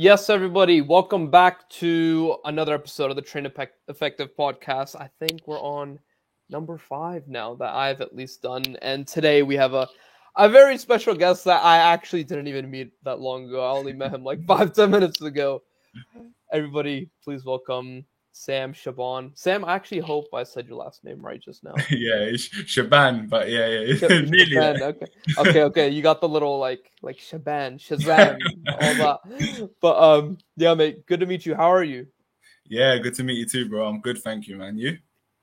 Yes, everybody, welcome back to another episode of the Train Effective podcast. I think we're on number five now that I've at least done. And today we have a, a very special guest that I actually didn't even meet that long ago. I only met him like five, ten minutes ago. Everybody, please welcome Sam Shaban. Sam, I actually hope I said your last name right just now. yeah, it's Shaban, but yeah, yeah, nearly. Shaban, okay, okay, okay. You got the little like like Shaban, Shazam, all that. But um, yeah, mate. Good to meet you. How are you? Yeah, good to meet you too, bro. I'm good, thank you, man. You?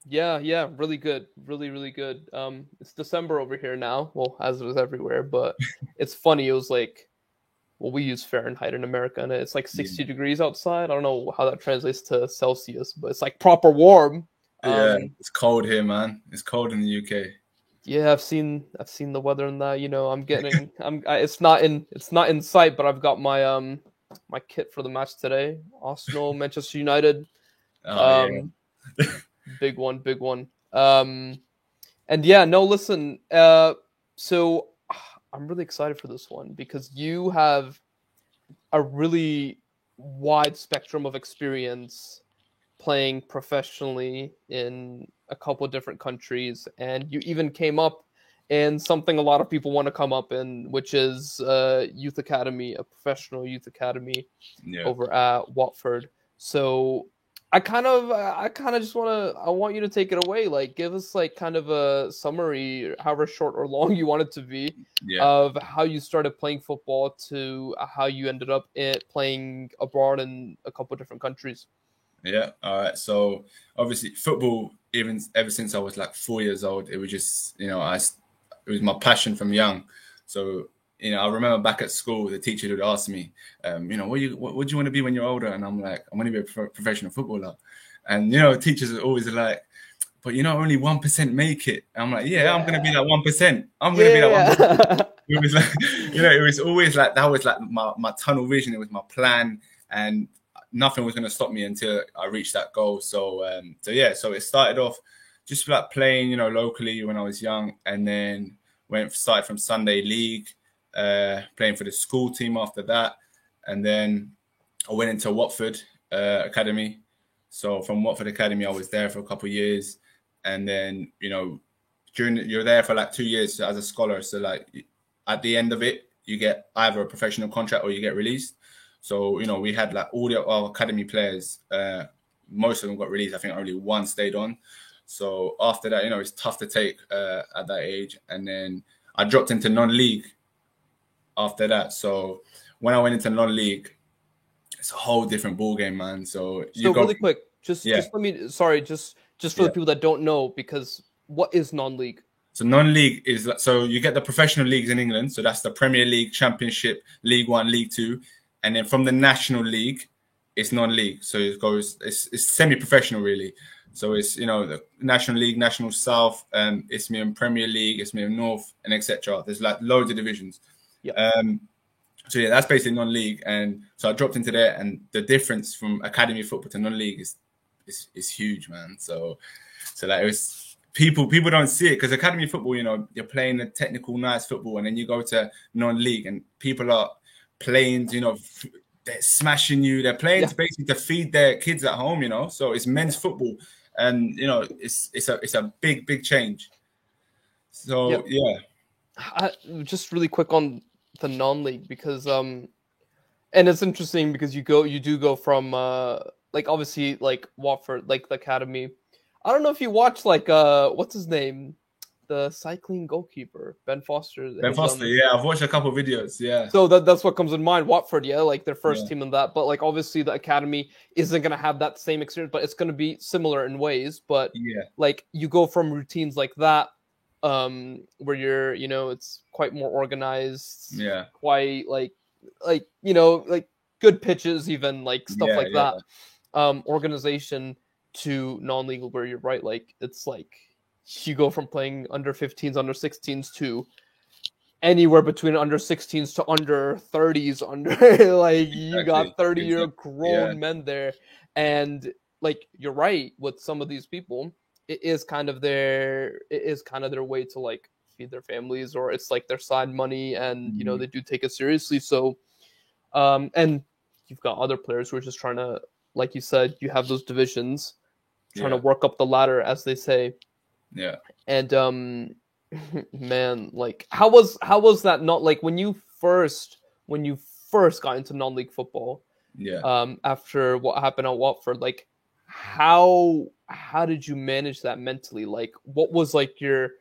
Yeah, yeah, really good, really, really good. Um, it's December over here now. Well, as it was everywhere, but it's funny. It was like well, we use Fahrenheit in America, and it's like 60 yeah. degrees outside. I don't know how that translates to Celsius, but it's like proper warm. Yeah, um, it's cold here, man. It's cold in the UK. Yeah, I've seen I've seen the weather in that. You know, I'm getting I'm I, it's not in it's not in sight, but I've got my um my kit for the match today. Arsenal, Manchester United. Oh, um, yeah. big one, big one. Um, and yeah, no, listen. Uh, so I'm really excited for this one because you have a really wide spectrum of experience playing professionally in a couple different countries and you even came up in something a lot of people want to come up in which is uh, youth academy a professional youth academy yeah. over at watford so I kind of, uh, I kind of just want to, I want you to take it away. Like, give us like kind of a summary, however short or long you want it to be, yeah. of how you started playing football to how you ended up it playing abroad in a couple different countries. Yeah. All right. So obviously, football, even ever since I was like four years old, it was just, you know, I, it was my passion from young. So you know, I remember back at school, the teacher would ask me, um, you know, what you what, what do you want to be when you're older? And I'm like, I want to be a pro- professional footballer. And you know, teachers are always like, but you know, only one percent make it. And I'm like, yeah, yeah, I'm gonna be that one percent. I'm gonna yeah. be that one. it was like, you know, it was always like that was like my my tunnel vision. It was my plan, and nothing was gonna stop me until I reached that goal. So, um, so yeah, so it started off just like playing, you know, locally when I was young, and then went started from Sunday league uh, playing for the school team after that. And then I went into Watford uh, Academy. So from Watford Academy, I was there for a couple years. And then, you know, during you're there for like two years as a scholar. So like at the end of it, you get either a professional contract or you get released. So, you know, we had like all the our academy players, uh, most of them got released. I think only one stayed on. So after that, you know, it's tough to take uh, at that age. And then I dropped into non-league after that. So when I went into non-league, it's a whole different ball game, man. So so go, really quick, just yeah. just let me sorry, just just for yeah. the people that don't know, because what is non-league? So non-league is so you get the professional leagues in England. So that's the Premier League, Championship, League One, League Two, and then from the National League, it's non-league. So it goes it's, it's semi-professional really. So it's you know the National League, National South, um, Isthmian Premier League, Isthmian North, and etc. There's like loads of divisions. Yeah. Um, so yeah, that's basically non-league, and so I dropped into there, and the difference from academy football to non-league is is, is huge, man. So so like it was people people don't see it because academy football, you know, you're playing the technical, nice football, and then you go to non-league, and people are playing, you know, they're smashing you. They're playing yeah. to basically to feed their kids at home, you know. So it's men's football, and you know, it's it's a it's a big big change. So yep. yeah. I, just really quick on the non-league because um and it's interesting because you go you do go from uh like obviously like Watford like the academy. I don't know if you watch like uh what's his name the cycling goalkeeper Ben Foster. Ben Foster, um, yeah, I've watched a couple videos. Yeah. So that, that's what comes in mind. Watford, yeah, like their first yeah. team in that, but like obviously the academy isn't gonna have that same experience, but it's gonna be similar in ways. But yeah, like you go from routines like that um where you're you know it's quite more organized yeah quite like like you know like good pitches even like stuff yeah, like yeah. that um organization to non-league where you're right like it's like you go from playing under 15s under 16s to anywhere between under 16s to under 30s under like exactly. you got 30 year grown yeah. men there and like you're right with some of these people it is kind of their it is kind of their way to like feed their families or it's like their side money and you know mm-hmm. they do take it seriously so um and you've got other players who are just trying to, like you said, you have those divisions, trying Yeah. to work up the ladder, as they say. Yeah. And um, man, like how was how was that not like when you first when you first got into non-league football? Yeah. um after what happened at Watford like how how did you manage that mentally like what was like your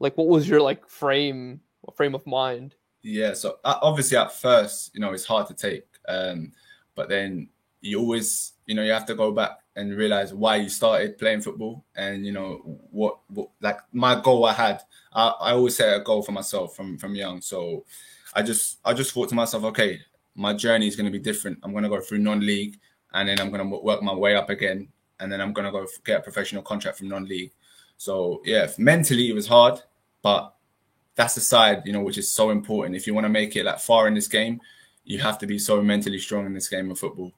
like what was your like frame frame of mind Yeah, so uh, obviously at first, you know, it's hard to take, um, but then you always, you know, you have to go back and realize why you started playing football, and you know what, what like my goal I had. I, I always set a goal for myself from from young, so I just I just thought to myself, okay, my journey is going to be different. I'm going to go through non-league, and then I'm to work my way up again, and then I'm to go get a professional contract from non-league. So yeah, mentally it was hard, but that's the side you know which is so important. If you want to make it like far in this game you have to be so mentally strong in this game of football.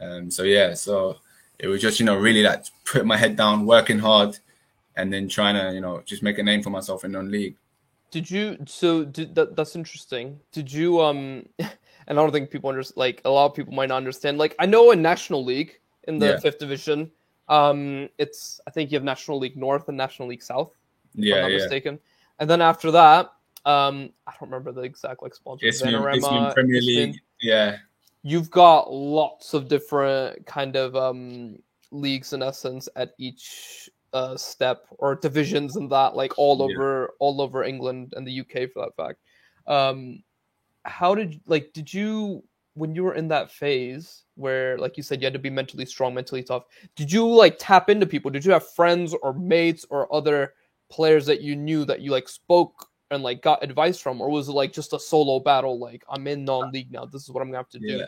Um so yeah so it was just you know really like put my head down working hard and then trying to you know just make a name for myself in non-league. Did you so did that that's interesting. Did you um and i don't think people understand like a lot of people might not understand like i know in national league in the Yeah. fifth division um it's i think you have national league north and national league south if i'm yeah not yeah mistaken and then after that um i don't remember the exact like sponsor Isthmian, Vanarama, Isthmian Premier. League yeah you've got lots of different kind of um leagues in essence at each uh step or divisions and that like all Yeah. over all over England and the UK for that fact. Um how did like did you when you were in that phase where like you said you had to be mentally strong, mentally tough, did you like tap into people? Did you have friends or mates or other players that you knew that you like spoke and like got advice from or was it like just a solo battle like I'm in non-league now this is what I'm going to have to do? yeah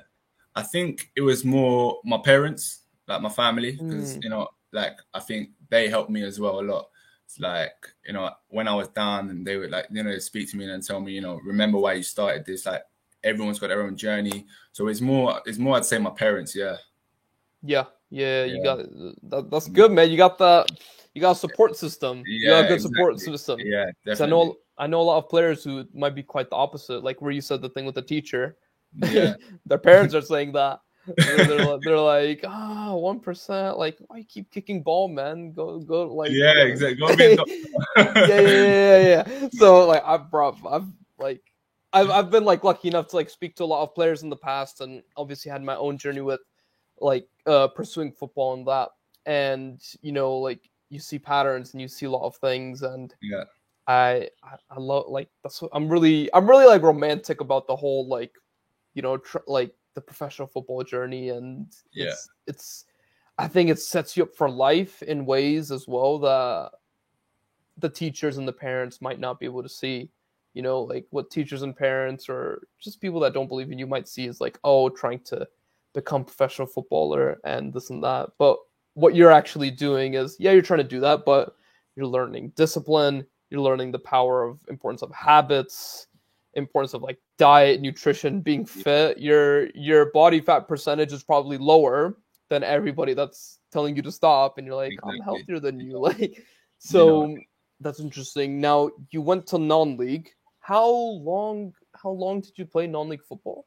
i think it was more my parents like my family because Mm. you know like i think they helped me as well a lot it's like you know when i was down and they would like you know speak to me and tell me you know remember why you started this like everyone's got their own journey so it's more it's more i'd say my parents yeah Yeah, yeah, you Yeah. got that, that's mm. good, man. You got the you got a support system. you got a Yeah, good support exactly. system. yeah 'Cause I know I know a lot of players who might be quite the opposite, like where you said the thing with the teacher. yeah Their parents are saying that. They're, they're, like, ah, one percent. Like, why you keep kicking ball, man? Go, go, like, yeah exactly Go be yeah, yeah, yeah, yeah, yeah. So like I've brought I've like I've I've been like lucky enough to like speak to a lot of players in the past and obviously had my own journey with like uh pursuing football and that. And you know, like you see patterns and you see a lot of things and yeah I I, I love like that's what I'm really I'm really like romantic about the whole like you know tr- like the professional football journey and Yeah. it's it's I think it sets you up for life in ways as well that the teachers and the parents might not be able to see. You know, like what teachers and parents or just people that don't believe in you might see is like, oh, trying to become professional footballer and this and that. But what you're actually doing is, yeah, you're trying to do that, but you're learning discipline, you're learning the power of importance of habits, importance of like diet, nutrition, being fit. Your your body fat percentage is probably lower than everybody that's telling you to stop, and you're like, I'm healthier than you. Like, so that's interesting. Now you went to non-league. How long? How long did you play non-league football?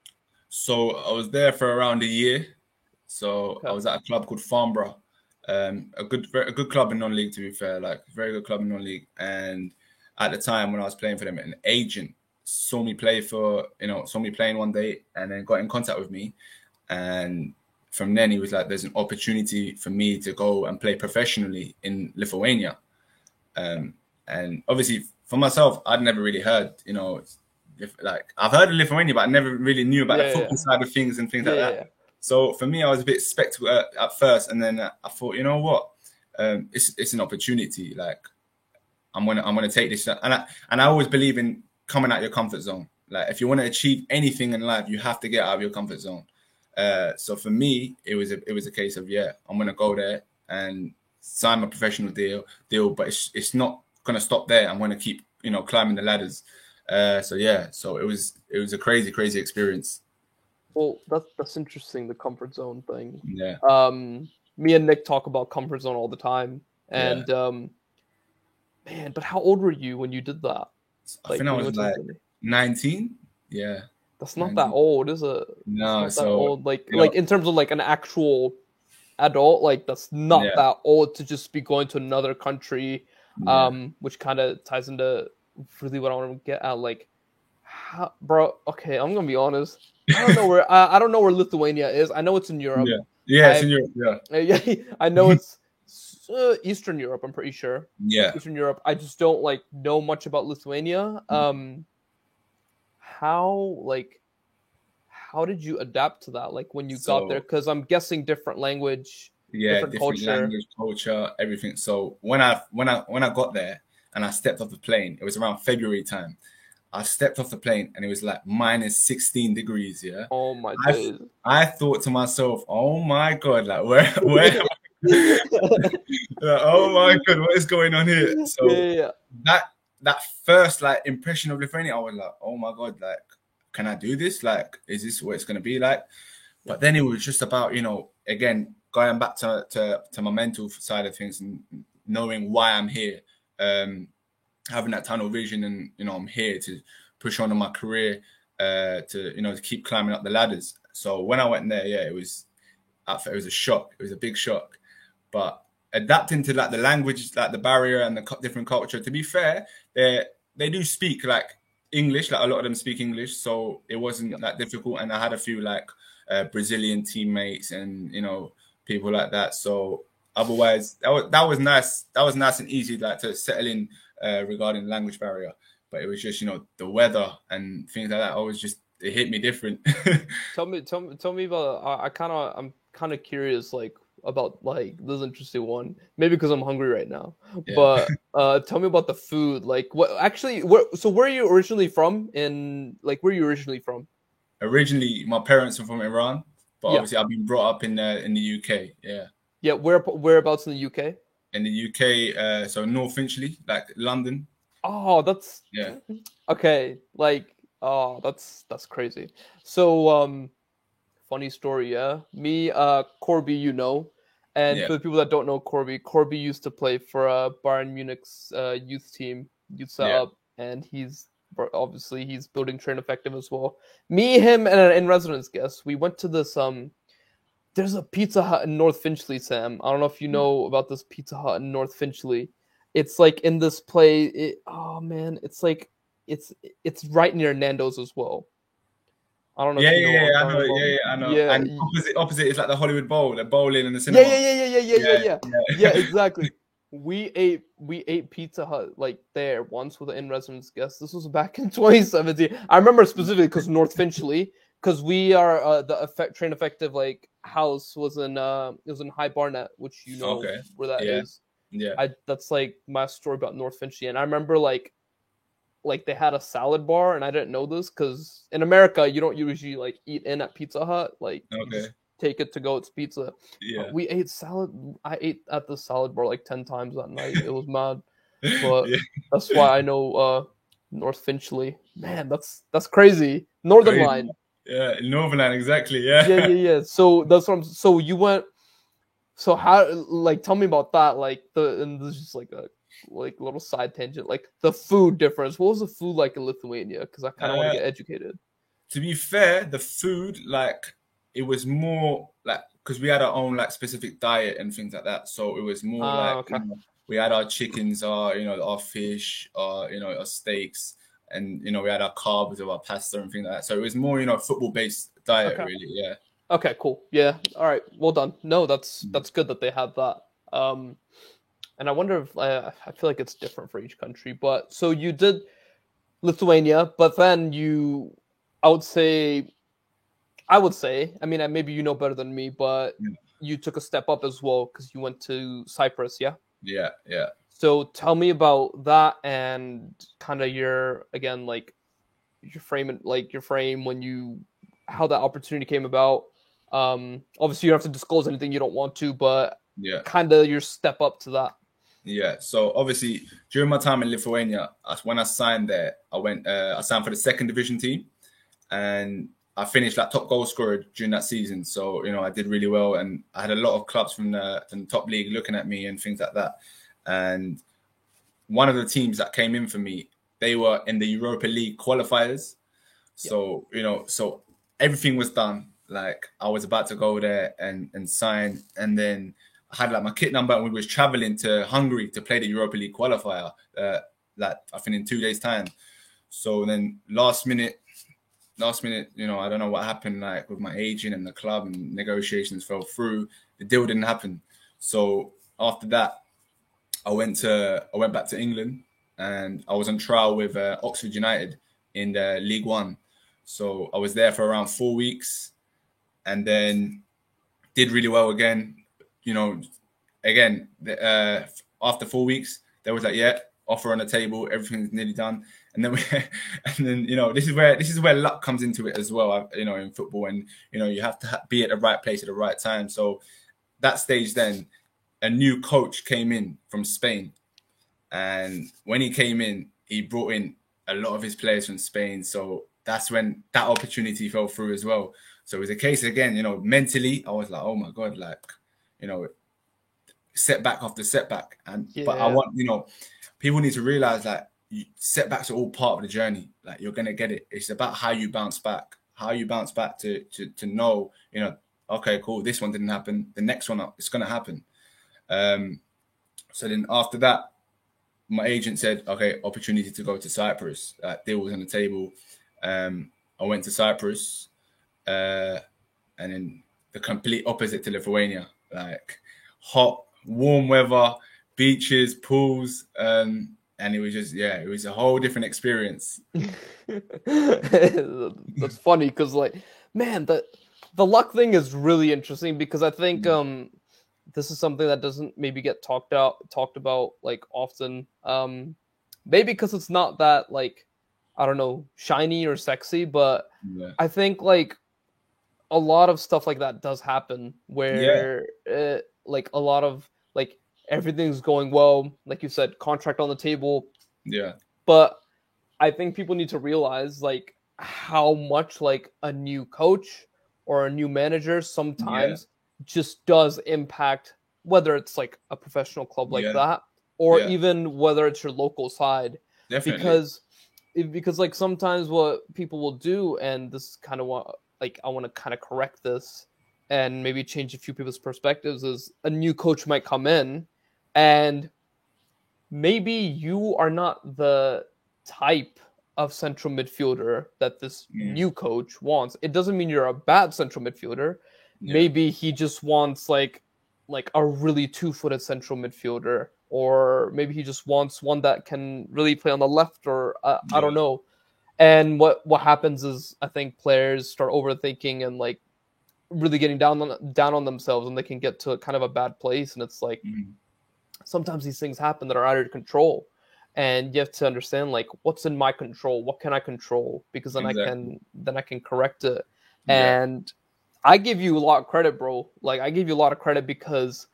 So I was there for around a year. So Okay. I was at a club called Farnborough, um, a good, a good club in non-league to be fair, like very good club in non-league. And at the time when I was playing for them, an agent saw me play for, you know, saw me playing one day, and then got in contact with me. And from then he was like, "There's an opportunity for me to go and play professionally in Lithuania." Um, and obviously for myself, I'd never really heard, you know, like I've heard of Lithuania, but I never really knew about Yeah, the football side of things and things Yeah, like that. yeah. So for me, I was a bit skeptical at, at first, and then uh, I thought, you know what, um, it's it's an opportunity. Like I'm gonna I'm gonna take this, and I and I always believe in coming out your comfort zone. Like if you want to achieve anything in life, you have to get out of your comfort zone. Uh, so for me, it was a it was a case of yeah, I'm gonna go there and sign my professional deal deal, but it's it's not gonna stop there. I'm gonna keep you know climbing the ladders. Uh, so yeah, so it was it was a crazy crazy experience. Well, that's that's interesting. The comfort zone thing. Yeah, Um, me and Nick talk about comfort zone all the time, Yeah. and um, man, but how old were you when you did that? I think I was like 19. Yeah, That's not that old, is it? No, so old. Like like know, in terms of like an actual adult, like that's not yeah. that old to just be going to another country. Yeah. Um, which kind of ties into really what I want to get at. Like, how, bro? Okay, I'm gonna be honest. I don't know where I, I don't know where Lithuania is. I know it's in Europe. Yeah, yeah, it's in Europe. Yeah, yeah. I know it's uh, Eastern Europe. I'm pretty sure. Yeah, Eastern Europe. I just don't like know much about Lithuania. Mm. Um, how like how did you adapt to that? Like when you so, got there, because I'm guessing different language. Yeah, different, different culture. language, culture, everything. So when I when I when I got there and I stepped off the plane, it was around February time. I stepped off the plane and it was like minus 16 degrees. Yeah. Oh my god. I, I thought to myself, oh my god, like where where like, oh my god, what is going on here? So yeah, yeah. that that first like impression of Lithuania, I was like, oh my god, like, can I do this? Like, is this what it's gonna be like? But then it was just about, you know, again, going back to to, to my mental side of things and knowing why I'm here. Um, having that tunnel vision and you know I'm here to push on in my career uh to you know to keep climbing up the ladders so when I went there yeah it was it was a shock it was a big shock but adapting to like the language like the barrier and the different culture to be fair they they do speak like English like a lot of them speak English so it wasn't that difficult and I had a few like uh, Brazilian teammates and you know people like that so otherwise that was that was nice that was nice and easy like to settle in uh, regarding language barrier, but it was just you know the weather and things like that. Always just it hit me different. tell me, tell me, tell me about. I, I kind of, I'm kind of curious, like about like this interesting one. Maybe because I'm hungry right now. Yeah. But uh, tell me about the food. Like what? Actually, where? So where are you originally from? and like where are you originally from? Originally, my parents are from Iran, but yeah. obviously I've been brought up in the in the UK. Yeah. Yeah. Where whereabouts in the UK? in the UK, uh, so North Finchley, like London. Oh, that's yeah. Okay, like oh, that's that's crazy. So, um, funny story, yeah. Me, uh, Corby, you know, and yeah. for the people that don't know Corby, Corby used to play for uh Bayern Munich's uh, youth team, youth setup, yeah. and he's obviously he's building train effective as well. Me, him, and an in residence guest, we went to this um there's a Pizza Hut in North Finchley, Sam. I don't know if you hmm. know about this Pizza Hut in North Finchley. It's like in this play. It, oh man, it's like it's it's right near Nando's as well. I don't know. Yeah, yeah, yeah, I know. Yeah, yeah, I know. Yeah, and opposite, opposite is like the Hollywood Bowl, the bowling and the cinema. Yeah, yeah, yeah, yeah, yeah, yeah, yeah, yeah. yeah exactly. we ate we ate Pizza Hut like there once with an in residence guest. This was back in 2017. I remember specifically because North Finchley because we are uh, the effect train effective like house was in uh it was in High Barnet, which you know okay. where that yeah. is. yeah. I that's like my story about North Finchley, and I remember like like they had a salad bar, and I didn't know this because in America you don't usually like eat in at Pizza Hut, like okay. take it to go. It's pizza. Yeah, uh, we ate salad. I ate at the salad bar like ten times that night. It was mad, but yeah. that's why I know uh North Finchley. Man, that's that's crazy. Northern crazy. Line. Yeah, Northern Line, exactly. Yeah. Yeah, yeah, yeah. So that's what I'm. So you went. So how? Like, tell me about that. Like the and this is just like a like little side tangent. Like the food difference. What was the food like in Lithuania? Because I kind of uh, want to get educated. To be fair, the food like it was more like because we had our own like specific diet and things like that. So it was more uh, like okay. you know, we had our chickens, our you know our fish, our you know our steaks and you know we had our carbs of our pasta and things like that. So it was more you know football based diet okay. really. Yeah. Okay. Cool. Yeah. All right. Well done. No, that's that's good that they had that. Um, and I wonder if uh, I feel like it's different for each country. But so you did Lithuania, but then you, I would say, I would say, I mean, maybe you know better than me, but yeah. you took a step up as well because you went to Cyprus. Yeah. Yeah. Yeah. So tell me about that and kind of your again like your frame like your frame when you how that opportunity came about. Um obviously you don't have to disclose anything you don't want to, but yeah, kind of your step up to that. Yeah. So obviously during my time in Lithuania, when I signed there, I went uh, I signed for the second division team and I finished like top goal scorer during that season. So, you know, I did really well and I had a lot of clubs from the, from the top league looking at me and things like that. And one of the teams that came in for me, they were in the Europa League qualifiers. So you know, so everything was done. Like I was about to go there and and sign, and then had like my kit number, and we was traveling to Hungary to play the Europa League qualifier. Uh, like I think in two days' time. So then last minute, last minute, you know, I don't know what happened like with my agent and the club, and negotiations fell through. The deal didn't happen. So after that, I went to I went back to England, and I was on trial with uh, Oxford United in the League One. So I was there for around four weeks, and then did really well again. You know, again uh, after four weeks, there was like, yeah, offer on the table, everything's nearly done, and then we, and then you know this is where this is where luck comes into it as well. You know, in football, and you know you have to be at the right place at the right time. So that stage, then a new coach came in from Spain, and when he came in, he brought in a lot of his players from Spain. So that's when that opportunity fell through as well. So it was a case again, you know, mentally, I was like, oh my god, like, you know, setback after setback, and yeah. but I want, you know people need to realize that setbacks are all part of the journey. Like you're gonna get it. It's about how you bounce back, how you bounce back to to to know, you know, okay, cool, this one didn't happen. The next one, it's gonna happen. Um, so then after that, my agent said, okay, opportunity to go to Cyprus. Uh, deal was on the table. Um, I went to Cyprus, uh, and then the complete opposite to Lithuania, like hot, warm weather beaches, pools, um, and it was just yeah, it was a whole different experience. That's funny because like, man, the the luck thing is really interesting because I think mm. um this is something that doesn't maybe get talked out talked about like often. Um, maybe because it's not that like I don't know shiny or sexy, but yeah. I think like a lot of stuff like that does happen where yeah. it, like a lot of like everything's going well. Like you said, contract on the table. Yeah. But I think people need to realize like how much like a new coach or a new manager sometimes yeah. just does impact whether it's like a professional club like yeah. that or even whether it's your local side. Definitely. Because because like sometimes what people will do and this is kind of what like I want to kind of correct this and maybe change a few people's perspectives is a new coach might come in and maybe you are not the type of central midfielder that this yeah. new coach wants. It doesn't mean you're a bad central midfielder. Yeah. Maybe he just wants like like a really two-footed central midfielder or maybe he just wants one that can really play on the left or uh, yeah. I don't know. And what what happens is I think players start overthinking and like really getting down on down on themselves and they can get to kind of a bad place. And it's like mm-hmm. sometimes these things happen that are out of control. And you have to understand like what's in my control? What can i control? Because then exactly. i can then i can correct it. Yeah. and i give you a lot of credit bro. Like i give you a lot of credit because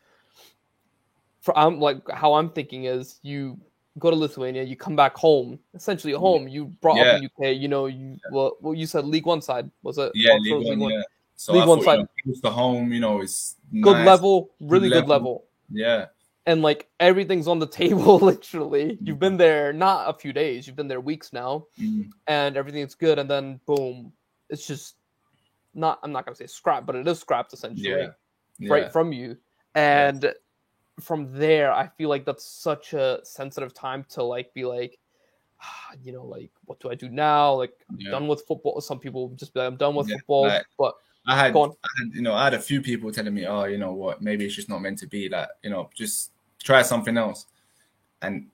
for i'm like how i'm thinking is you go to lithuania you come back home. Essentially home you brought yeah. up in uk you know you well, well you said league one side was it? Yeah league, league one, one, yeah. So league one side you know, the home you know it's good nice, level really good level. good level. Yeah. And like everything's on the table literally. You've been there not a few days you've been there weeks now mm-hmm. and everything's good and then boom it's just not i'm not gonna say scrap but it is scrapped essentially yeah. Yeah. right from you. And. From there i feel like that's such a sensitive time to like be like ah, you know like what do i do now like i'm yeah. done with football some people just be like i'm done with football like, but I had, I had, you know, I had a few people telling me, "Oh, you know what? Maybe it's just not meant to be. Like, you know, just try something else. And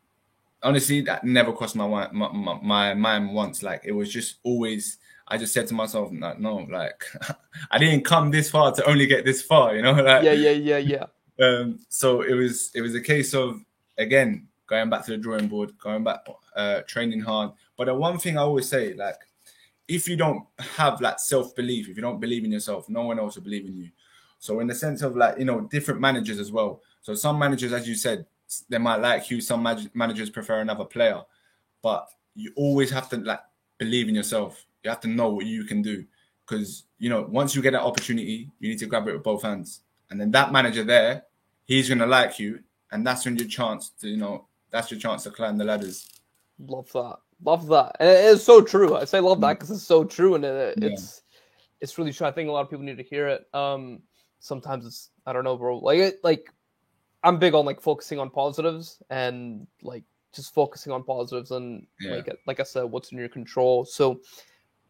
honestly, that never crossed my my, my, my mind once. Like it was just always. I just said to myself, like, no, like I didn't come this far to only get this far, you know? Like, yeah, yeah, yeah, yeah. Um, so it was it was a case of again going back to the drawing board, going back, uh, training hard. But the one thing I always say, like, if you don't have like self belief, if you don't believe in yourself, no one else will believe in you. So in the sense of like you know different managers as well. So some managers, as you said, they might like you. Some managers prefer another player, but you always have to like believe in yourself. You have to know what you can do because you know once you get that opportunity, you need to grab it with both hands. And then that manager there, he's gonna like you, and that's when your chance to you know that's your chance to climb the ladders. Love that. Love that. And it is so true. I say love that because it's so true, and it, it's yeah. it's really true. I think a lot of people need to hear it. Um, sometimes it's I don't know, bro. Like it, like I'm big on like focusing on positives and like just focusing on positives and yeah. like like I said, what's in your control. So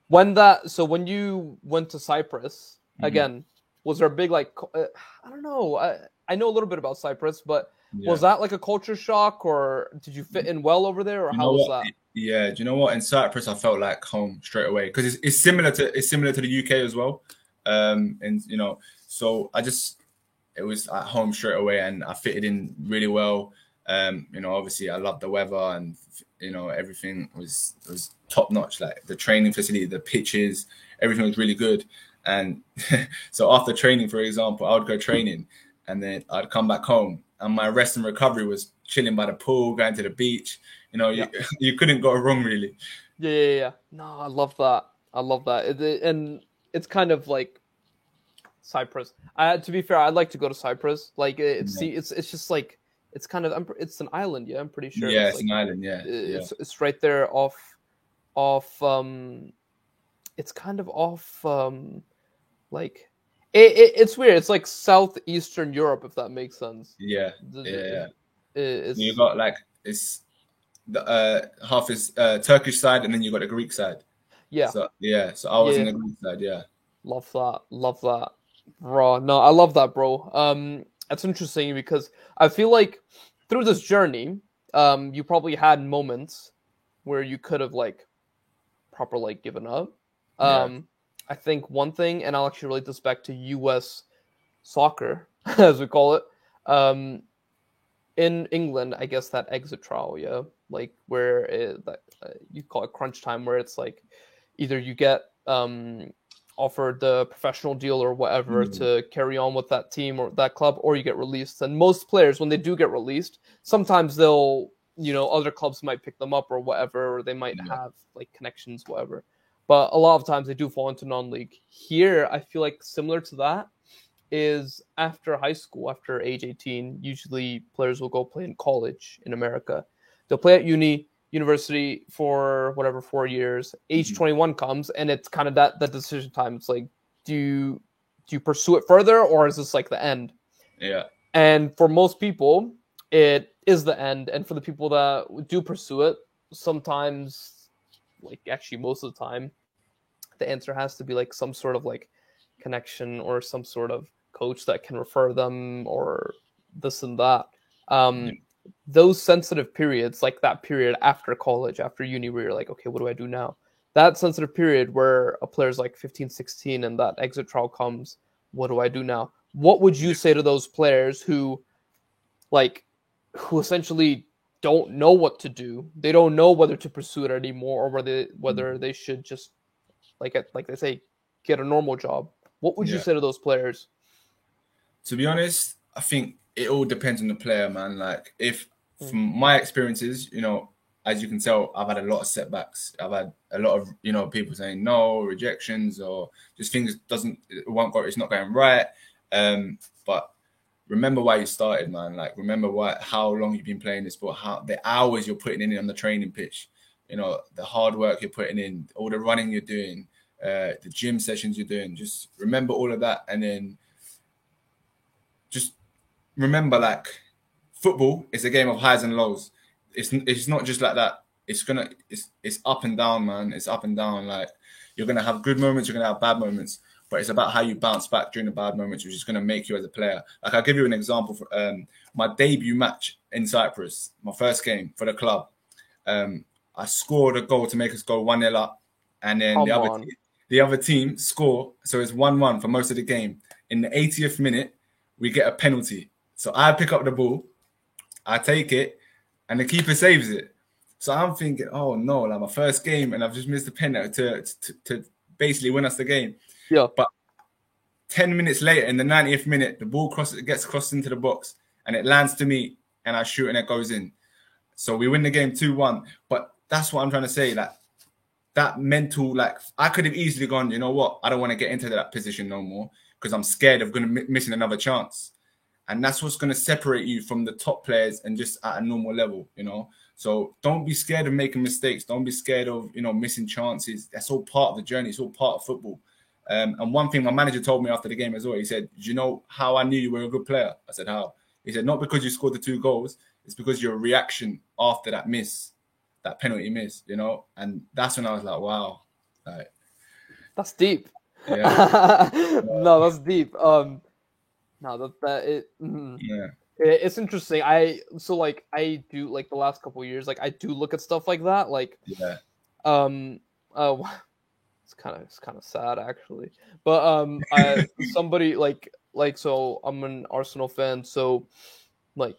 when that, so when you went to Cyprus mm-hmm. again, was there a big like uh, I don't know. I I know a little bit about Cyprus, but yeah. was that like a culture shock or did you fit in well over there or how was what? that? Yeah, do you know what? In Cyprus, I felt like home straight away because it's, it's similar to it's similar to the UK as well. Um, and you know, so I just it was at home straight away, and I fitted in really well. Um, you know, obviously I loved the weather, and you know everything was was top notch. Like the training facility, the pitches, everything was really good. And so after training, for example, I would go training, and then I'd come back home, and my rest and recovery was chilling by the pool, going to the beach. You know, yeah. you, you couldn't go wrong really. Yeah, yeah, yeah. No, I love that. I love that. And it's kind of like Cyprus. I, to be fair, I'd like to go to Cyprus. Like, it's yeah. see, it's it's just like it's kind of it's an island. Yeah, I'm pretty sure. Yeah, it's, like, an island. Yeah, it's yeah. it's right there off off. Um, it's kind of off. Um, like it, it, it's weird. It's like southeastern Europe, if that makes sense. Yeah, yeah. yeah. It, you got like it's the uh, half is uh, Turkish side, and then you got the Greek side. Yeah. So yeah, so I was yeah. in the Greek side. Yeah. Love that. Love that. Raw. No, I love that, bro. Um, that's interesting because I feel like through this journey, um, you probably had moments where you could have like proper like given up. Um, yeah. I think one thing, and I'll actually relate this back to U.S. soccer, as we call it. Um, in England, I guess that exit trial, yeah, like where it, that, uh, you call it crunch time, where it's like either you get um, offered the professional deal or whatever mm. to carry on with that team or that club, or you get released. And most players, when they do get released, sometimes they'll, you know, other clubs might pick them up or whatever, or they might yeah. have like connections, whatever. But a lot of times they do fall into non-league. Here, I feel like similar to that is after high school, after age 18, usually players will go play in college in America. They'll play at uni, university for whatever four years. Age mm-hmm. 21 comes, and it's kind of that that decision time. It's like, do you do you pursue it further, or is this like the end? Yeah. And for most people, it is the end. And for the people that do pursue it, sometimes, like actually most of the time, the answer has to be like some sort of like connection or some sort of coach that can refer them or this and that. Um, those sensitive periods, like that period after college, after uni, where you're like, okay, what do I do now? That sensitive period where a player's like 15, 16 and that exit trial comes, what do I do now? What would you say to those players who, like, who essentially don't know what to do? They don't know whether to pursue it anymore or whether whether mm-hmm. they should just, like, like they say, get a normal job. What would yeah. you say to those players? To be honest, I think it all depends on the player, man. Like if mm. from my experiences, you know, as you can tell, I've had a lot of setbacks. I've had a lot of you know people saying no, rejections, or just things doesn't it won't go. It's not going right. Um, but remember why you started, man. Like remember what how long you've been playing this sport, how the hours you're putting in on the training pitch. You know the hard work you're putting in, all the running you're doing, uh, the gym sessions you're doing. Just remember all of that, and then just remember like football is a game of highs and lows. It's it's not just like that. It's gonna it's it's up and down, man. It's up and down. Like you're gonna have good moments, you're gonna have bad moments, but it's about how you bounce back during the bad moments, which is gonna make you as a player. Like I'll give you an example for um, my debut match in Cyprus, my first game for the club. Um, I scored a goal to make us go one 0 up, and then Come the other team, the other team score, so it's one one for most of the game. In the 80th minute, we get a penalty so I pick up the ball, I take it, and the keeper saves it. So I'm thinking, oh no, like my first game, and I've just missed the penalty to, to, to basically win us the game. Yeah. But 10 minutes later, in the 90th minute, the ball crosses, gets crossed into the box and it lands to me, and I shoot and it goes in. So we win the game 2 1. But that's what I'm trying to say. Like, that mental, like, I could have easily gone, you know what? I don't want to get into that position no more because I'm scared of going to missing another chance. and that's what's going to separate you from the top players and just at a normal level. You know, so don't be scared of making mistakes. Don't be scared of you know missing chances. That's all part of the journey. It's all part of football. Um, and one thing my manager told me after the game as well, he said, "Do you know how I knew you were a good player?" I said, "How?" He said, "Not because you scored the two goals. It's because your reaction after that miss, that penalty miss. You know." And that's when I was like, "Wow, like, that's deep." Yeah. no, that's deep. Um, no, that that it. Mm, yeah. It, it's interesting. I so like I do like the last couple years, like I do look at stuff like that. Like, yeah. Um. Uh it's kind of it's kind of sad actually. But um, I, somebody like like so I'm an Arsenal fan, so like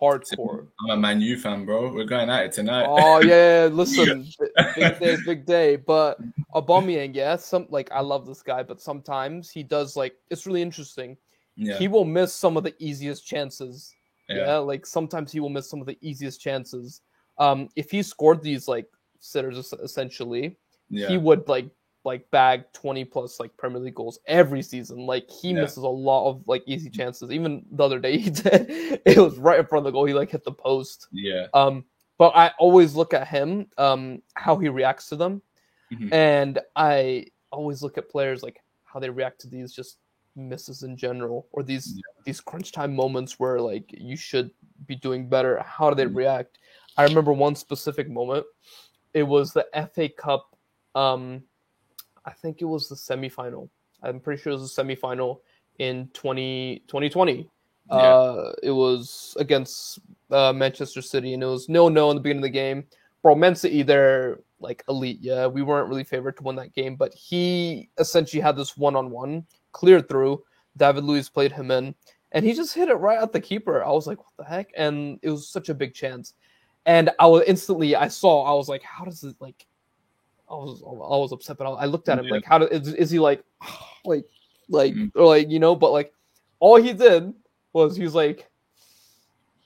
hardcore. I'm a Man U fan, bro. We're going at it tonight. Oh yeah, listen, big day, big day. But Aubameyang, yeah, some like I love this guy, but sometimes he does like it's really interesting. Yeah. He will miss some of the easiest chances. Yeah. yeah, like sometimes he will miss some of the easiest chances. Um, if he scored these like sitters essentially, yeah. he would like like bag 20 plus like Premier League goals every season. Like he yeah. misses a lot of like easy chances. Even the other day he did. It was right in front of the goal. He like hit the post. Yeah. Um, but I always look at him, um, how he reacts to them. Mm-hmm. And I always look at players like how they react to these just misses in general or these yeah. these crunch time moments where like you should be doing better. How do they mm-hmm. react? I remember one specific moment. It was the FA Cup um I think it was the semifinal. I'm pretty sure it was the semifinal in 20, 2020. Yeah. Uh, it was against uh, Manchester City, and it was no no in the beginning of the game. Bro, Man City, they're like elite. Yeah, we weren't really favored to win that game, but he essentially had this one on one cleared through. David Luiz played him in, and he just hit it right at the keeper. I was like, what the heck? And it was such a big chance. And I was instantly, I saw, I was like, how does it like? I was I was upset, but I looked at him yeah. like, how do, is, is he like, like, like, mm-hmm. or like you know? But like, all he did was he was like,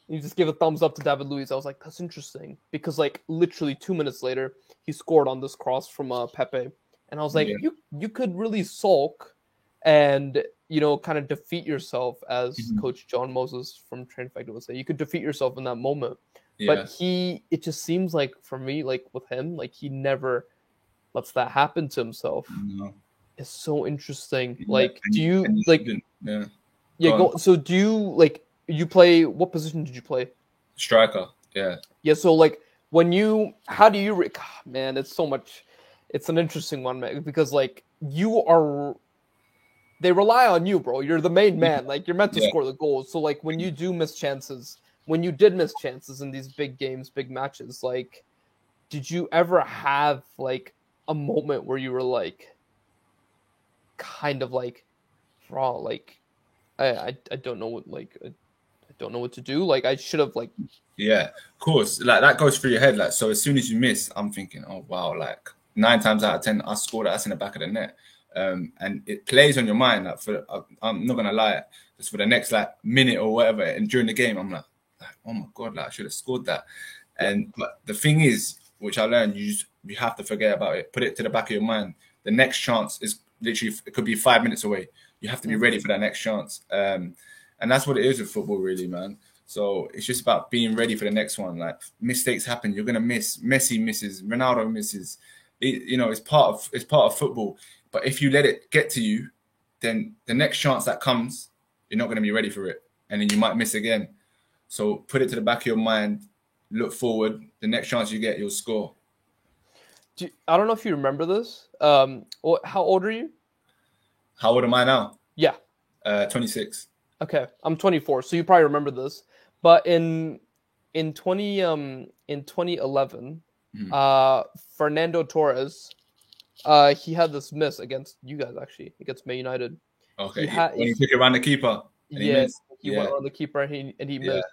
he just gave a thumbs up to David Luiz. I was like, that's interesting because like literally two minutes later, he scored on this cross from uh, Pepe, and I was like, yeah. you you could really sulk and you know kind of defeat yourself as mm-hmm. Coach John Moses from Train Effective would say. You could defeat yourself in that moment. Yeah. But he, it just seems like for me, like with him, like he never lets that happen to himself. No. It's so interesting. Yeah, like, do you like? Yeah. Yeah. Go, go, so do you like? You play what position did you play? Striker. Yeah. Yeah. So like, when you, how do you? God, ah, man, it's so much. It's an interesting one, man, because like you are. They rely on you, bro. You're the main man. Like you're meant to yeah. score the goals. So like when you do miss chances, when you did miss chances in these big games, big matches, like did you ever have like a moment where you were like kind of like raw like I, I i don't know what like I, don't know what to do. Like i should have like yeah of course. Like that goes through your head. Like so as soon as you miss i'm thinking oh wow like nine times out of ten i scored that's in the back of the net. Um and it plays on your mind like for i'm not gonna lie just for the next like minute or whatever and during the game i'm like, like oh my god like i should have scored that. And but the thing is which i learned you just you have to forget about it. Put it to the back of your mind. The next chance is literally it could be five minutes away. You have to be ready for that next chance. Um, and that's what it is with football, really, man. So it's just about being ready for the next one. Like mistakes happen, you're gonna miss. Messi misses, Ronaldo misses. It, you know, it's part of it's part of football. But if you let it get to you, then the next chance that comes, you're not gonna be ready for it, and then you might miss again. So put it to the back of your mind. Look forward. The next chance you get, you'll score. Do you, I don't know if you remember this. Um, how old are you? How old am I now? Yeah. Uh, 26. Okay, I'm 24, so you probably remember this. But in in 20 um in 2011, mm-hmm. uh, Fernando Torres, uh, he had this miss against you guys actually against Man United. Okay, he had, when he took it around the keeper. yeah, he, yeah. went around the keeper and he, and he yeah. missed.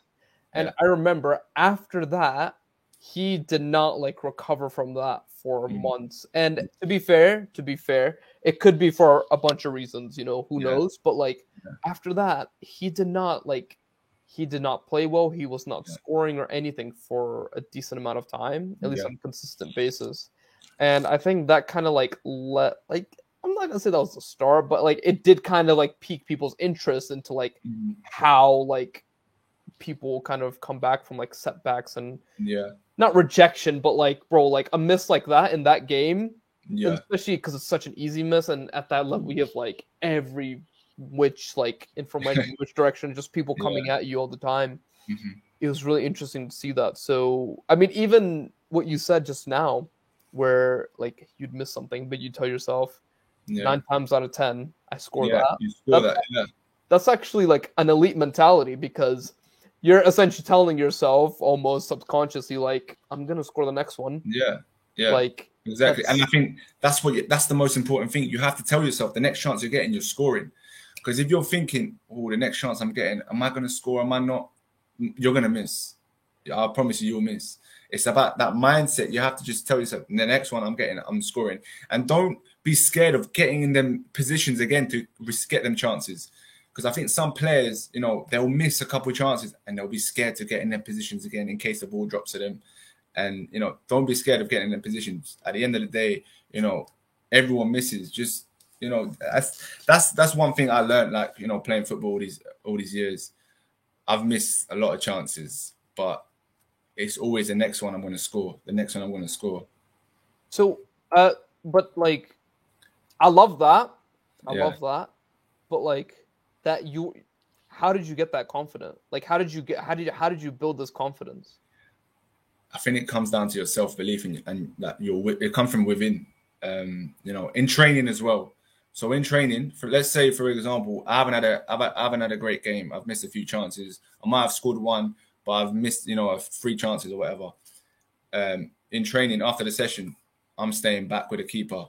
And yeah. I remember after that, he did not like recover from that for mm. months. And to be fair, to be fair, it could be for a bunch of reasons, you know, who yeah. knows? But like yeah. after that, he did not like he did not play well. He was not scoring or anything for a decent amount of time, at least on a consistent basis. And I think that kind of like let like I'm not gonna say that was the star, but like it did kind of like pique people's interest into like Mhm. how like people kind of come back from like setbacks and Yeah, not rejection, but like bro, like a miss like that in that game, yeah, especially because it's such an easy miss, and at that level you have like every which like information which direction, just people coming at you all the time. Mhm. It was really interesting to see that. So I mean, even what you said just now, where like you'd miss something, but you tell yourself yeah. nine times out of ten, I score yeah, that. you score that. Yeah, That's actually like an elite mentality because you're essentially telling yourself almost subconsciously, like, I'm gonna score the next one. yeah, yeah. Like Exactly, and I think that's what you, that's the most important thing. You have to tell yourself the next chance you're getting, you're scoring. Because if you're thinking, "Oh, the next chance I'm getting, am I going to score? Am I not?" You're going to miss. I promise you, you'll miss. It's about that mindset. You have to just tell yourself, "The next one I'm getting, I'm scoring," and don't be scared of getting in them positions again to get them chances. Because I think some players, you know, they'll miss a couple chances and they'll be scared to get in their positions again in case the ball drops to them. And you know, don't be scared of getting in them positions. At the end of the day, you know, everyone misses. Just you know, that's that's that's one thing I learned. Like you know, playing football all these all these years, I've missed a lot of chances, but it's always the next one I'm going to score. The next one I'm going to score. so uh but like I love that. I Yeah. love that. But like that you how did you get that confident? Like how did you get how did you how did you build this confidence? I think it comes down to your self belief and, and that your it comes from within. Um, you know, in training as well. So in training, for let's say for example, I haven't had a I've, I haven't had a great game. I've missed a few chances. I might have scored one, but I've missed you know three chances or whatever. Um, in training after the session, I'm staying back with a keeper,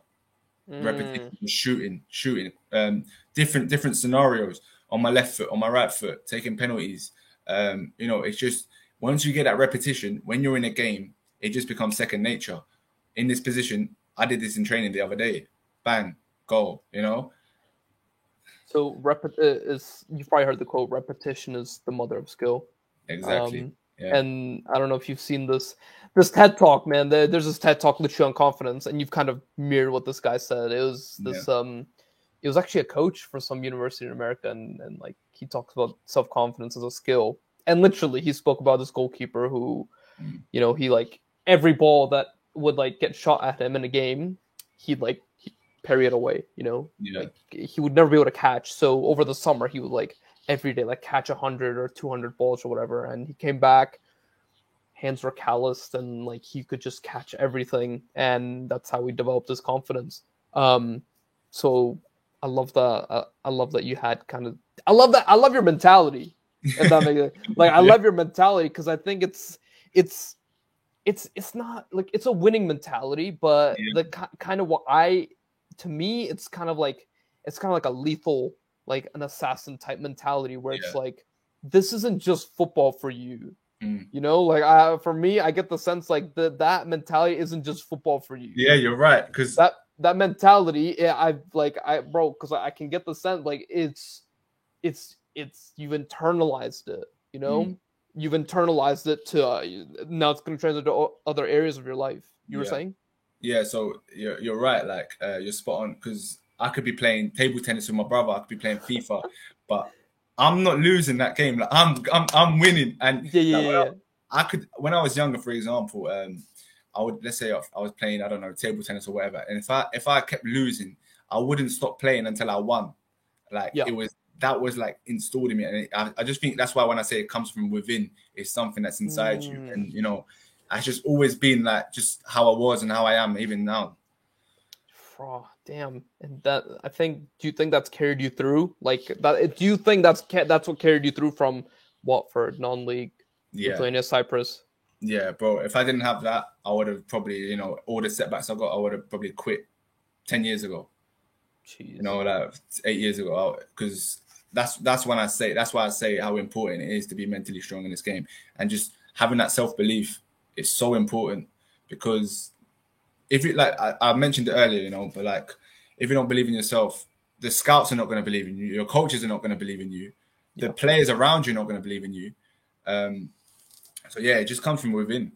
Mm, repetition, shooting, shooting, um, different different scenarios on my left foot, on my right foot, taking penalties. Um, you know, it's just once you get that repetition, when you're in a game, it just becomes second nature. In this position, I did this in training the other day. Bang, goal. You know, So repet uh, is you've probably heard the quote repetition is the mother of skill. exactly. Um, yeah. And I don't know if you've seen this this TED talk, man. There's this TED talk literally on confidence, and you've kind of mirrored what this guy said. It was this um, it was actually a coach for some university in America, and and like he talks about self confidence as a skill, and literally he spoke about this goalkeeper who, you know, he like every ball that would like get shot at him in a game, he'd like he'd parry it away. You know, yeah. like he would never be able to catch. So over the summer, he would like every day like catch a hundred or two hundred balls or whatever. And he came back, hands were calloused, and like he could just catch everything. And that's how he developed his confidence. Um, so I love that. Uh, I love that you had kind of. I love that. I love your mentality. If that makes like I Yeah. love your mentality because I think it's it's it's it's not like it's a winning mentality, but Yeah. the kind of what I to me it's kind of like it's kind of like a lethal like an assassin type mentality where it's like this isn't just football for you. Mm. You know, like I for me, I get the sense like the, that mentality isn't just football for you. Yeah, you're right. Because That that mentality, yeah, I like I bro, because I can get the sense like it's it's it's you've internalized it. You know, Mm. you've internalized it to uh, now it's going to translate to other areas of your life. You were Yeah. saying, Yeah, so you're, you're right. Like uh, you're spot on because I could be playing table tennis with my brother. I could be playing FIFA, but I'm not losing that game. Like I'm, I'm, I'm winning. And yeah, yeah, like, yeah, I- yeah. I could when I was younger, for example, um, I would let's say I I was playing I don't know table tennis or whatever, and if I if I kept losing, I wouldn't stop playing until I won. Like Yeah. it was that was like installed in me, and it, I, I just think that's why when I say it comes from within, it's something that's inside you, Mm. and you know, I've just always been like just how I was and how I am even now. Oh, damn, and that I think. Do you think that's carried you through? Like that? Do you think that's that's what carried you through from Watford, non-league, Yeah, Lithuania, Cyprus? Yeah, bro. If I didn't have that, I would have probably you know all the setbacks I got, I would have probably quit ten years ago. Jeez. you know, like eight years ago, because that's that's when I say that's why I say how important it is to be mentally strong in this game and just having that self belief is so important because if it like I, I mentioned it earlier, you know, but like if you don't believe in yourself, the scouts are not going to believe in you, your coaches are not going to believe in you, the Yeah. players around you are not going to believe in you. Um, so yeah, it just comes from within.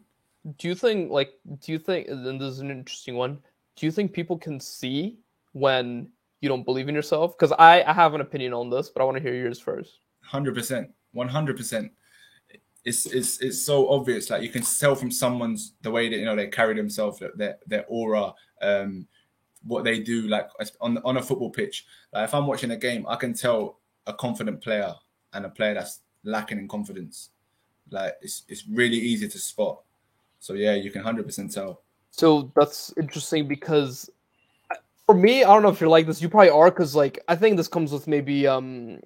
Do you think like? Do you think? And this is an interesting one. Do you think people can see when you don't believe in yourself? Because I, I have an opinion on this, but I want to hear yours first. Hundred percent, one hundred percent. It's it's it's so obvious. Like you can tell from someone's the way that you know they carry themselves, their their aura, um, what they do. Like on on a football pitch. Like if I'm watching a game, I can tell a confident player and a player that's lacking in confidence. Like it's it's really easy to spot. So yeah, you can hundred percent tell. So that's interesting because for me, I don't know if you're like this. You probably are because like I think this comes with maybe um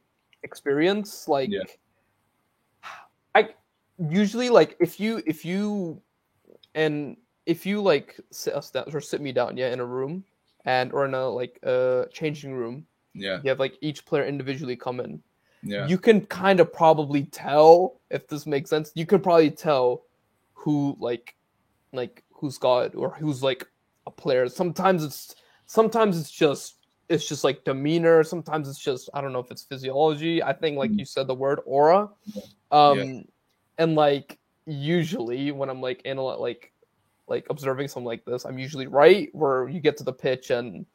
experience. Like yeah. I usually like if you if you and if you like sit us down or sit me down, yeah, in a room and or in a like a uh, changing room. Yeah. You have like each player individually come in. Yeah. You can kind of probably tell if this makes sense. You can probably tell who like like who's got or who's like a player. Sometimes it's sometimes it's just it's just like demeanor. Sometimes it's just I don't know if it's physiology. I think like mm. you said the word aura. Um yeah. and like usually when I'm like in a like like observing something like this, I'm usually right where you get to the pitch and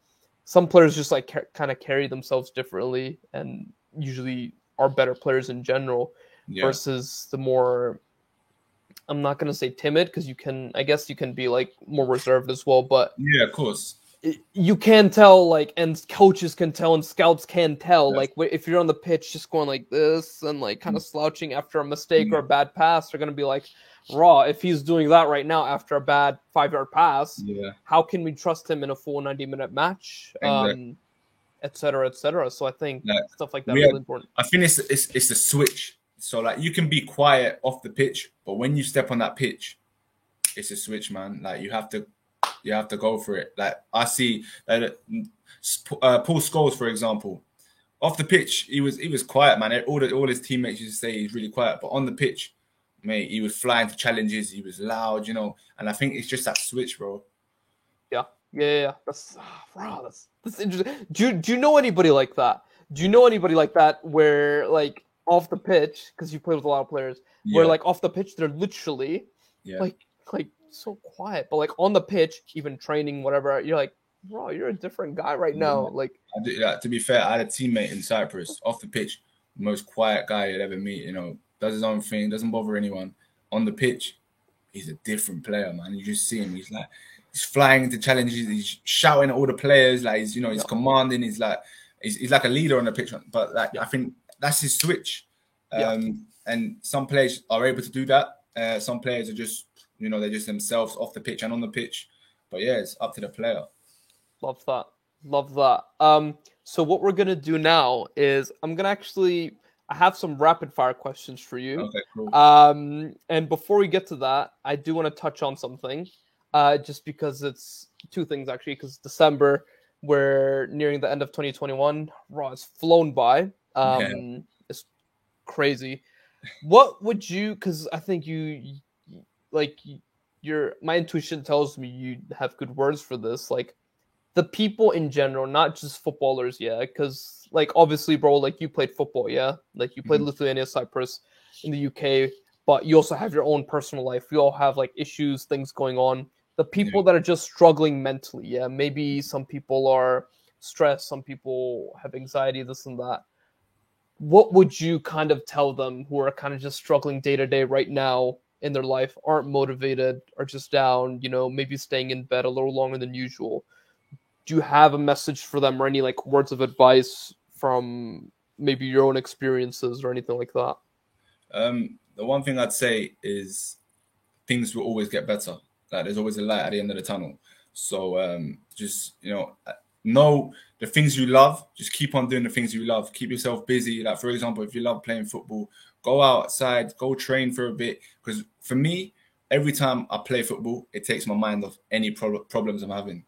some players just like ca- kind of carry themselves differently and usually are better players in general yeah. versus the more I'm not gonna say timid because you can I guess you can be like more reserved as well, but yeah, of course you can tell like and coaches can tell and scouts can tell yes. like if you're on the pitch just going like this and like kind of mm. slouching after a mistake or a bad pass they're going to be like raw if he's doing that right now after a bad five yard pass yeah how can we trust him in a full 90 minute match exactly. um etc etc so i think like, stuff like that is really important i think it's, it's it's the switch so like you can be quiet off the pitch but when you step on that pitch it's a switch man like you have to you have to go for it. Like I see that uh, Paul Scholes, for example, off the pitch, he was he was quiet, man. All the, all his teammates used to say he's really quiet, but on the pitch, mate, he was flying for challenges. He was loud, you know. And I think it's just that switch, bro. Yeah, yeah, yeah. That's wow. That's that's interesting. Do you, do you know anybody like that? Do you know anybody like that where like off the pitch because you play with a lot of players yeah. where like off the pitch they're literally yeah. like like so quiet. But like on the pitch, even training, whatever, you're like, bro, you're a different guy right mm-hmm. now. Like, do, to be fair, I had a teammate in Cyprus off the pitch, most quiet guy you'd ever meet. You know, does his own thing, doesn't bother anyone. On the pitch, he's a different player, man. You just see him. He's like, he's flying into challenges. He's shouting at all the players. Like, he's you know, he's yeah. commanding. He's like, he's, he's like a leader on the pitch. But like, yeah. I think that's his switch. Um. And some players are able to do that. Uh, some players are just you know, they're just themselves off the pitch and on the pitch. But yeah, it's up to the player. Love that. Love that. Um, so what we're gonna do now is I'm gonna actually I have some rapid fire questions for you. Okay, cool. Um, and before we get to that, I do want to touch on something. Uh, just because it's two things actually, because December, we're nearing the end of 2021. Raw has flown by. Um, yeah. it's crazy. What would you? Because I think you like your my intuition tells me you have good words for this like the people in general not just footballers yeah because like obviously bro like you played football yeah like you played mm-hmm. lithuania cyprus in the uk but you also have your own personal life we all have like issues things going on the people that are just struggling mentally yeah maybe some people are stressed some people have anxiety this and that what would you kind of tell them who are kind of just struggling day to day right now in their life aren't motivated, are just down, you know, maybe staying in bed a little longer than usual. Do you have a message for them or any like words of advice from maybe your own experiences or anything like that? Um, the one thing I'd say is things will always get better. Like there's always a light at the end of the tunnel. So um, just you know, know the things you love. Just keep on doing the things you love. Keep yourself busy. Like for example, if you love playing football, go outside, go train for a bit. Because for me, every time I play football, it takes my mind off any pro- problems I'm having.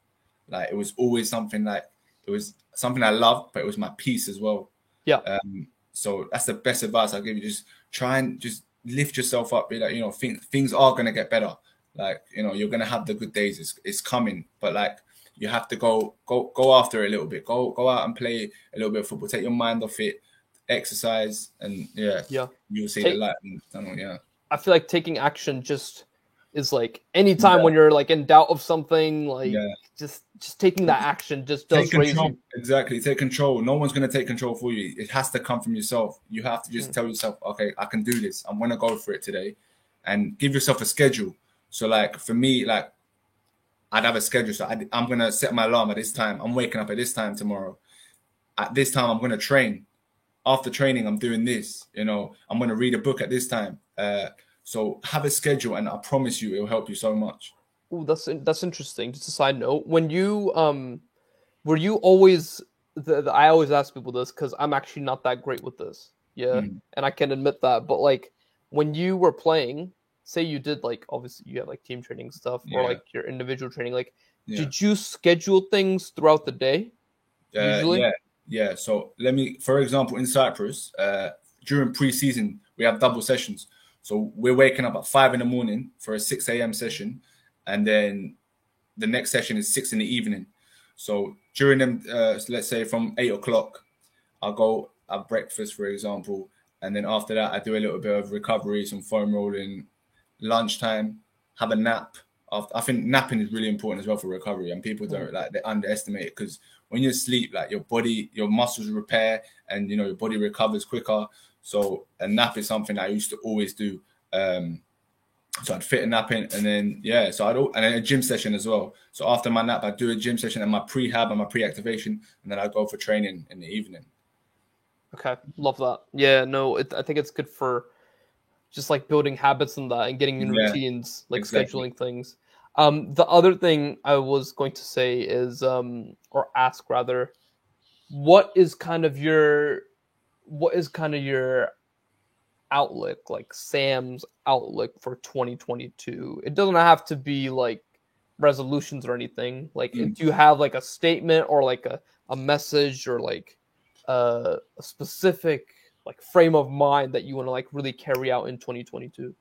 Like it was always something like it was something I loved, but it was my peace as well. Yeah. Um, so that's the best advice I give you. Just try and just lift yourself up. Be like, you know, think, things are gonna get better. Like, you know, you're gonna have the good days. It's, it's coming, but like you have to go go go after it a little bit. Go go out and play a little bit of football. Take your mind off it exercise, and yeah, yeah, you'll see Take, the light. And, yeah, I feel like taking action just is like anytime Yeah. when you're like in doubt of something, like Yeah. just just taking that action just does raise you. Exactly. Take control. No one's going to take control for you. It has to come from yourself. You have to just Mm. tell yourself, okay, I can do this. I'm going to go for it today and give yourself a schedule. So, like, for me, like, I'd have a schedule. So I'd, I'm going to set my alarm at this time. I'm waking up at this time tomorrow. At this time, I'm going to train. After training, I'm doing this. You know, I'm going to read a book at this time. Uh, so have a schedule, and I promise you, it will help you so much. Ooh, that's that's interesting. Just a side note, when you um, were you always? The, the, I always ask people this because I'm actually not that great with this. Yeah, Mm. and I can admit that. But like when you were playing, say you did like obviously you have like team training stuff or Yeah. like your individual training. Like, Yeah. did you schedule things throughout the day? Uh, usually? Yeah, yeah. So let me, for example, in Cyprus, uh, during pre-season, we have double sessions. So we're waking up at five in the morning for a six a.m. session, and then the next session is six in the evening. So during them, uh, so let's say from eight o'clock, I'll go have breakfast, for example, and then after that, I do a little bit of recovery, some foam rolling, lunchtime, have a nap. After, I think napping is really important as well for recovery, and people don't like they underestimate it because when you sleep, like your body, your muscles repair, and you know your body recovers quicker. So a nap is something I used to always do. Um, so I'd fit a nap in, and then yeah, so I'd and then a gym session as well. So after my nap, I'd do a gym session and my prehab and my pre-activation, and then I'd go for training in the evening. Okay, love that. Yeah, no, it, I think it's good for just like building habits and that and getting in Yeah, routines, like exactly. scheduling things. Um, the other thing I was going to say is, um, or ask rather, what is kind of your, what is kind of your outlook, like Sam's outlook for 2022? It doesn't have to be like resolutions or anything. Like, Mm. do you have like a statement or like a, a message or like uh, a specific like frame of mind that you want to like really carry out in 2022?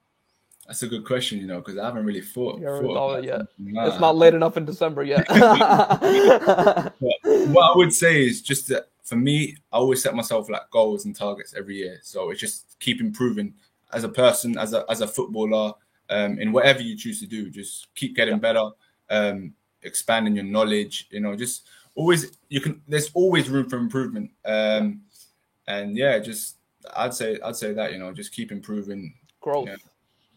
That's a good question, you know, because I haven't really thought. You haven't thought thought about it yet. like it's not late enough in December yet. What I would say is just that for me, I always set myself like goals and targets every year. So it's just keep improving as a person, as a as a footballer, um, in whatever you choose to do. Just keep getting Yeah. better, um, expanding your knowledge. You know, just always you can. There's always room for improvement. Um, and yeah, just I'd say I'd say that you know just keep improving. Growth. Yeah.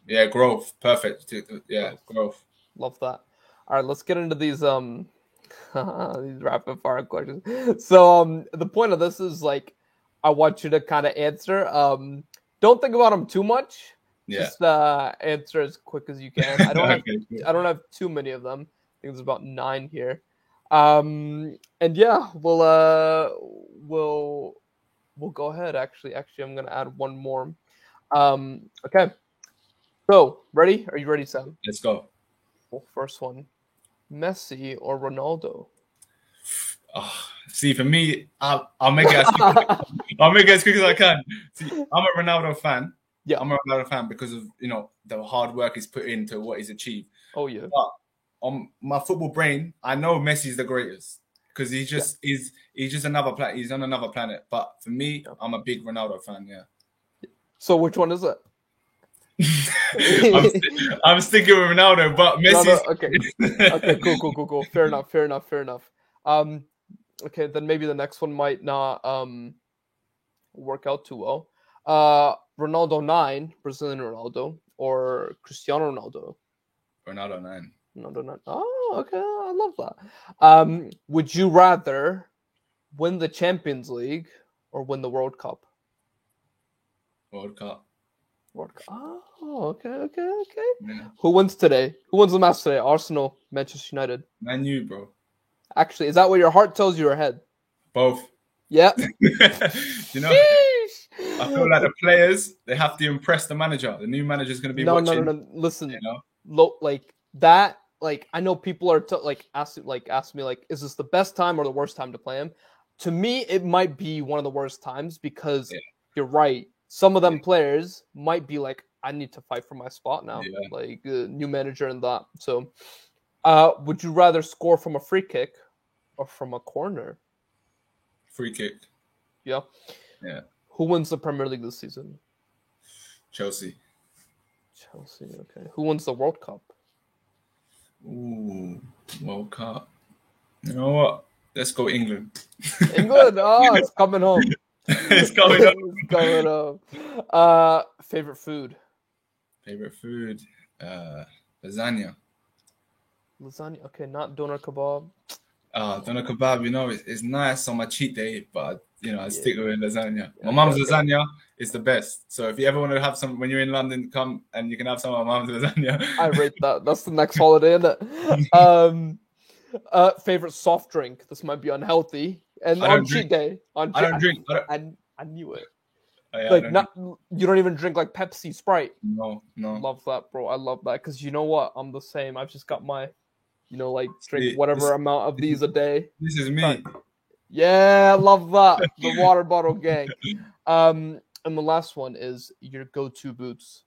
Yeah, growth. Perfect. Yeah, growth. Love that. All right, let's get into these um these rapid fire questions. So um the point of this is like I want you to kind of answer. Um don't think about them too much. Yeah. Just uh answer as quick as you can. I don't have Okay. I don't have too many of them. I think there's about nine here. Um, and yeah, we'll uh, we'll we'll go ahead. Actually, actually, I'm gonna add one more. Um, okay. So, ready? Are you ready, Sam? Let's go. Well, first one: Messi or Ronaldo? Oh, see, for me, I'll, I'll make it as quick, I'll make it as quick as I can. See, I'm a Ronaldo fan. Yeah. I'm a Ronaldo fan because of you know the hard work he's put into what he's achieved. oh yeah. But on my football brain, I know Messi's the greatest because he's just he's he's just another planet. He's on another planet. But for me, Yeah. I'm a big Ronaldo fan. Yeah, So which one is it? I'm, st- I'm sticking with Ronaldo, but no, okay. okay, cool, cool, cool, cool. Fair enough, fair enough, fair enough. Um, okay, then maybe the next one might not um work out too well. Uh, Ronaldo nine, Brazilian Ronaldo, or Cristiano Ronaldo. Ronaldo nine. Ronaldo nine. Oh, okay, I love that. Um, would you rather win the Champions League or win the World Cup? World Cup. World Cup. Oh, okay, okay, okay. Yeah. Who wins today? Who wins the match today? Arsenal, Manchester United. Man U bro. Actually, is that what your heart tells you or head? Both. Yeah. you know, I feel like the players they have to impress the manager. The new manager is going to be no, no, watching. no, no. Listen, You know, lo- like that. Like I know people are t- like asking, like ask me, like, is this the best time or the worst time to play him? To me, it might be one of the worst times because Yeah. you're right. Some of them players might be like, I need to fight for my spot now. Yeah. Like uh, new manager and that. So, uh, would you rather score from a free kick or from a corner? free kick. Yeah. Yeah. Who wins the Premier League this season? Chelsea. Chelsea. Okay. Who wins the World Cup? Ooh, World Cup. You know what? Let's go England. England. Oh, it's coming home. it's coming up. it's coming home. Uh, favorite food. Favorite food. Uh, lasagna. Lasagna. Okay, not doner kebab. Uh, doner kebab. You know, it's, it's nice on my cheat day, but you know, I Yeah. stick with lasagna. My mom's yeah, lasagna is the best. So if you ever want to have some when you're in London, come and you can have some of my mom's lasagna. I rate that. That's the next holiday, isn't it? Um, uh, favorite soft drink. This might be unhealthy. And on cheat day, on I cheat, don't drink. I don't, I, I knew it. oh, yeah, like not, you don't even drink like Pepsi, Sprite. No, no. Love that, bro. I love that because you know what? I'm the same. I've just got my, you know, like drink whatever this- amount of these a day. This is me. Right. Yeah, I love that. The water bottle gang. Um, and the last one is your go-to boots.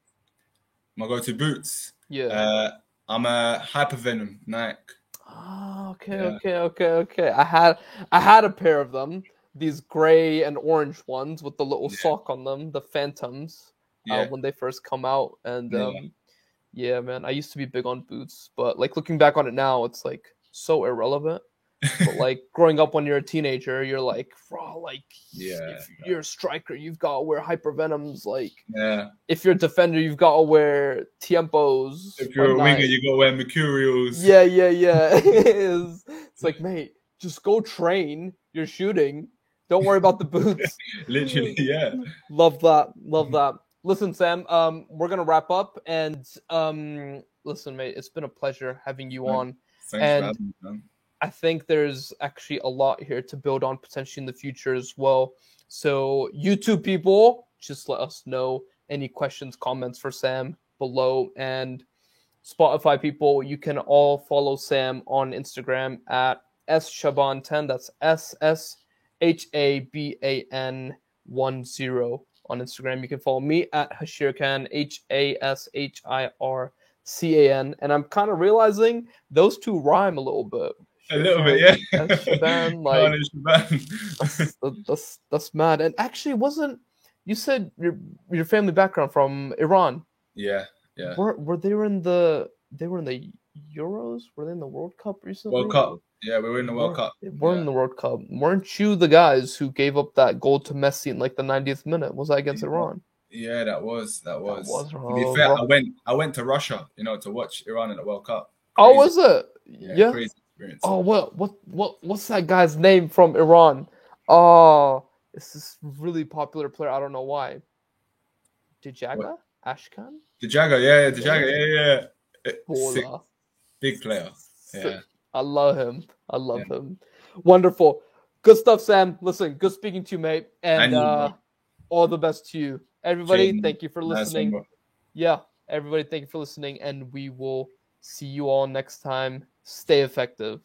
My go-to boots. Yeah. Uh, I'm a Hypervenom Nike. Ah, okay, yeah. okay, okay, okay. I had I had a pair of them. These gray and orange ones with the little Yeah. sock on them, the Phantoms, Yeah. uh, when they first come out. And Yeah. um, yeah, man, I used to be big on boots, but like looking back on it now, it's like so irrelevant. But like growing up when you're a teenager, you're like, bro, like Yeah, if you're a striker, you've got to wear hypervenoms. Like yeah. if you're a defender, you've got to wear tiempos. If you're a winger, you got to wear Mercurials. Yeah, yeah, yeah. it's, it's like, mate, just go train. You're shooting. Don't worry about the boots. Literally, yeah. Love that. Love that. Listen, Sam, um, we're gonna wrap up and um listen, mate, it's been a pleasure having you on. Thanks And- I think there's actually a lot here to build on potentially in the future as well. So, YouTube people, just let us know any questions, comments for Sam below. And Spotify people, you can all follow Sam on Instagram at sshaban10. That's S S H A B A N 1 0 on Instagram. You can follow me at Hashir Khan, H A S H I R C A N. And I'm kind of realizing those two rhyme a little bit. A little bit, yeah. That's Shaban, like that's, that's that's mad. And actually, wasn't you said your your family background from Iran? yeah, yeah. Were were they in the they were in the Euros? Were they in the World Cup recently? World Cup. Yeah, we were in the World Were- Cup. Were in the World Cup. Weren't you the guys who gave up that goal to Messi in like the 90th minute? Was that against Yeah. Iran? Yeah, that was that was. was to be fair, I went I went to Russia, you know, to watch Iran in the World Cup. Oh, was it? Yeah, Yeah. crazy experience. Oh, what what what what's that guy's name from Iran? Oh, it's this really popular player. I don't know why. Dejagah? Ashkan? Dejagah, yeah, yeah, yeah, yeah. yeah. Sick, big player. Yeah. Sick. I love him. I love him. Wonderful. Good stuff, Sam. Listen, good speaking to you, mate. And, you, uh, all the best to you. Everybody, Cheers, thank you for Nice one, listening. bro. yeah, everybody, thank you for listening. And we will see you all next time. Stay effective.